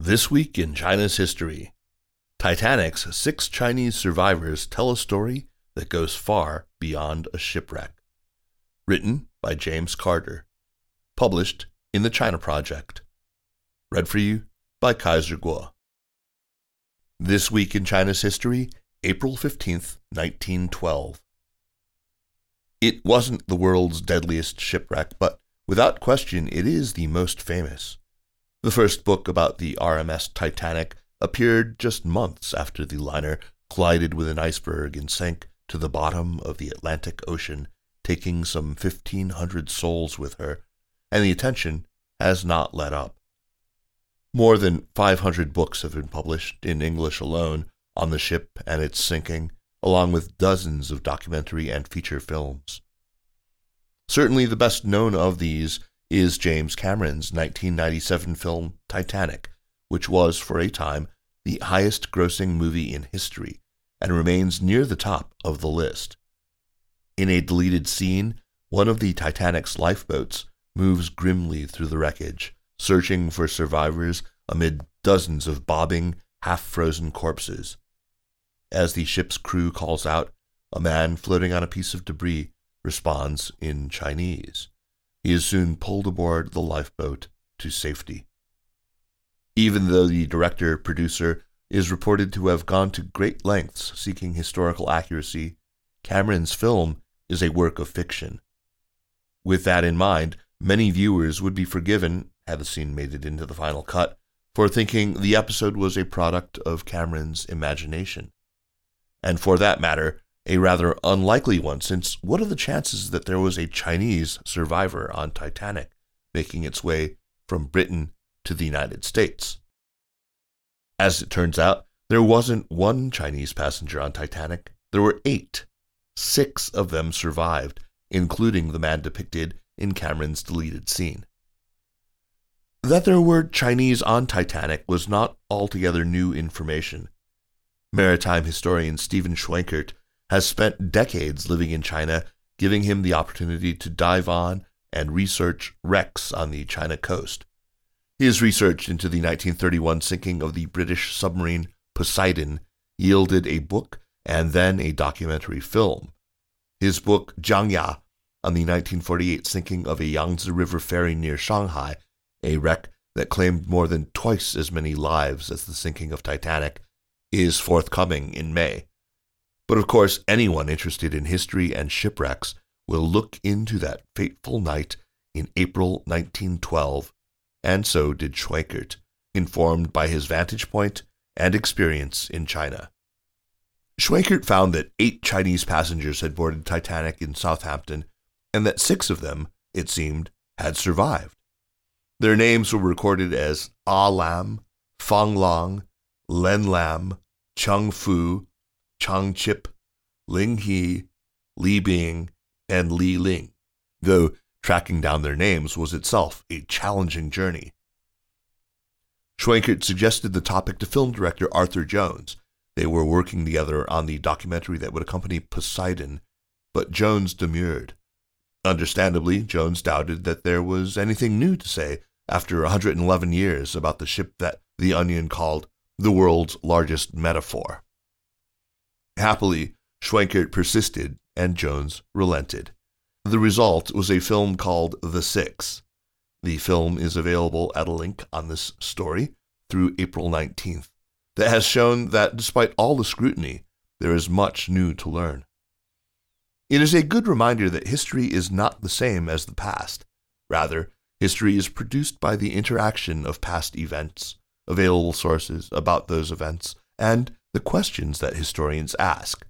This week in China's history, Titanic's six Chinese survivors tell a story that goes far beyond a shipwreck. Written by James Carter. Published in the China Project. Read for you by Kaiser Kuo. This week in China's history, April 15th, 1912. It wasn't the world's deadliest shipwreck, but without question it is the most famous. The first book about the RMS Titanic appeared just months after the liner collided with an iceberg and sank to the bottom of the Atlantic Ocean taking some 1,500 souls with her, and the attention has not let up. More than 500 books have been published, in English alone, on the ship and its sinking, along with dozens of documentary and feature films. Certainly the best known of these is James Cameron's 1997 film Titanic, which was, for a time, the highest grossing movie in history and remains near the top of the list. In a deleted scene, one of the Titanic's lifeboats moves grimly through the wreckage, searching for survivors amid dozens of bobbing, half frozen corpses. As the ship's crew calls out, a man floating on a piece of debris responds in Chinese. He is soon pulled aboard the lifeboat to safety. Even though the director producer is reported to have gone to great lengths seeking historical accuracy, Cameron's film is a work of fiction. With that in mind, many viewers would be forgiven, had the scene made it into the final cut, for thinking the episode was a product of Cameron's imagination. And for that matter, a rather unlikely one, since what are the chances that there was a Chinese survivor on Titanic making its way from Britain to the United States? As it turns out, there wasn't one Chinese passenger on Titanic, there were eight. Six of them survived, including the man depicted in Cameron's deleted scene. That there were Chinese on Titanic was not altogether new information. Maritime historian Steven Schwankert has spent decades living in China, giving him the opportunity to dive on and research wrecks on the China coast. His research into the 1931 sinking of the British submarine Poseidon yielded a book and then a documentary film. His book, Jiangya, on the 1948 sinking of a Yangtze River ferry near Shanghai, a wreck that claimed more than twice as many lives as the sinking of Titanic, is forthcoming in May. But of course, anyone interested in history and shipwrecks will look into that fateful night in April 1912, and so did Schwankert, informed by his vantage point and experience in China. Schwankert found that eight Chinese passengers had boarded Titanic in Southampton, and that six of them, it seemed, had survived. Their names were recorded as Ah Lam, Fang Long, Len Lam, Chung Fu, Chang Chip, Ling He, Li Bing, and Li Ling, though tracking down their names was itself a challenging journey. Schwankert suggested the topic to film director Arthur Jones, they were working together on the documentary that would accompany Poseidon, but Jones demurred. Understandably, Jones doubted that there was anything new to say after 111 years about the ship that The Onion called the world's largest metaphor. Happily, Schwankert persisted and Jones relented. The result was a film called The Six. The film is available at a link on this story through April 19th that has shown that despite all the scrutiny, there is much new to learn. It is a good reminder that history is not the same as the past. Rather, history is produced by the interaction of past events, available sources about those events, and the questions that historians ask.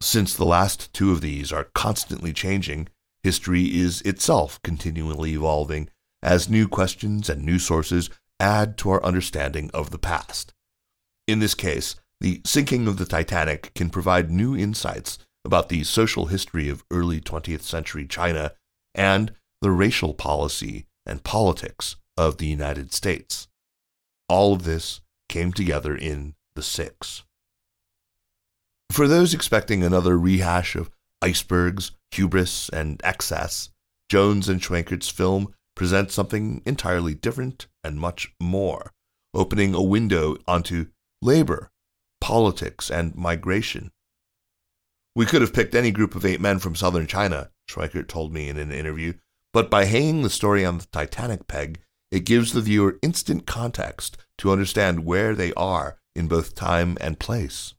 Since the last two of these are constantly changing, history is itself continually evolving as new questions and new sources add to our understanding of the past. In this case, the sinking of the Titanic can provide new insights about the social history of early 20th century China and the racial policy and politics of the United States. All of this came together in The Six. For those expecting another rehash of icebergs, hubris, and excess, Jones and Schwankert's film presents something entirely different and much more, opening a window onto labor, politics, and migration. We could have picked any group of eight men from southern China, Schwankert told me in an interview, but by hanging the story on the Titanic peg, it gives the viewer instant context to understand where they are in both time and place.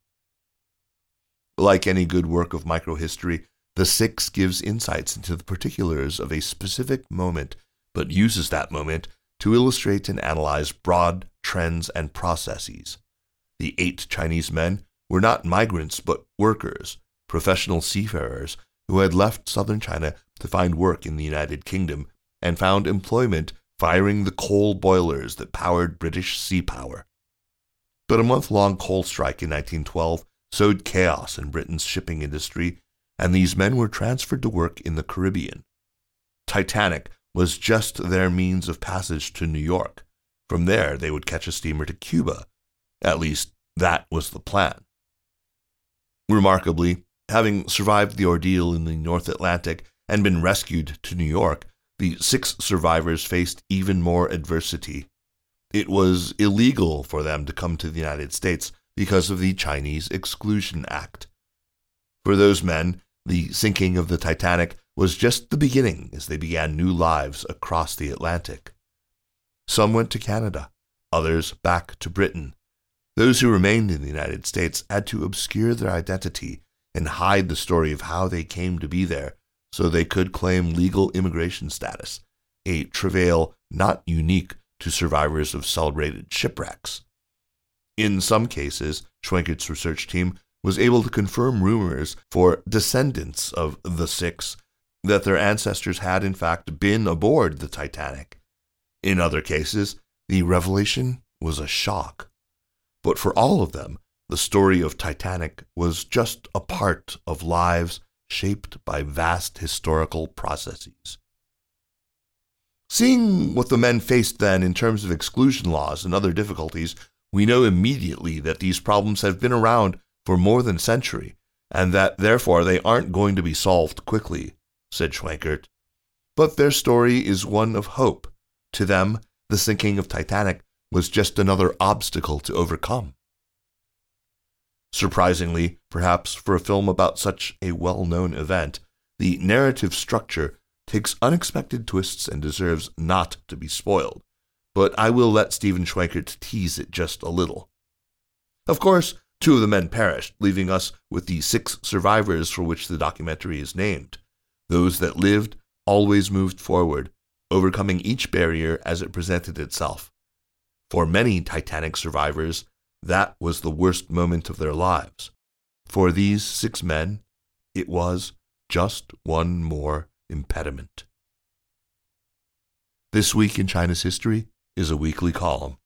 Like any good work of microhistory, The Six gives insights into the particulars of a specific moment, but uses that moment to illustrate and analyze broad trends and processes. The eight Chinese men were not migrants but workers, professional seafarers who had left southern China to find work in the United Kingdom and found employment firing the coal boilers that powered British sea power. But a month long coal strike in 1912 sowed chaos in Britain's shipping industry, and these men were transferred to work in the Caribbean. Titanic was just their means of passage to New York. From there, they would catch a steamer to Cuba. At least, that was the plan. Remarkably, having survived the ordeal in the North Atlantic and been rescued to New York, the six survivors faced even more adversity. It was illegal for them to come to the United States because of the Chinese Exclusion Act. For those men, the sinking of the Titanic was just the beginning as they began new lives across the Atlantic. Some went to Canada, others back to Britain. Those who remained in the United States had to obscure their identity and hide the story of how they came to be there so they could claim legal immigration status, a travail not unique to survivors of celebrated shipwrecks. In some cases, Schwankert's research team was able to confirm rumors for descendants of the Six that their ancestors had in fact been aboard the Titanic. In other cases, the revelation was a shock. But for all of them, the story of Titanic was just a part of lives shaped by vast historical processes. Seeing what the men faced then in terms of exclusion laws and other difficulties, we know immediately that these problems have been around for more than a century, and that therefore they aren't going to be solved quickly, said Schwankert. But their story is one of hope. To them, the sinking of Titanic was just another obstacle to overcome. Surprisingly, perhaps for a film about such a well known event, the narrative structure takes unexpected twists and deserves not to be spoiled but I will let Steven Schwankert tease it just a little. Of course, two of the men perished, leaving us with the six survivors for which the documentary is named. Those that lived always moved forward, overcoming each barrier as it presented itself. For many Titanic survivors, that was the worst moment of their lives. For these six men, it was just one more impediment. This week in China's history, is a weekly column.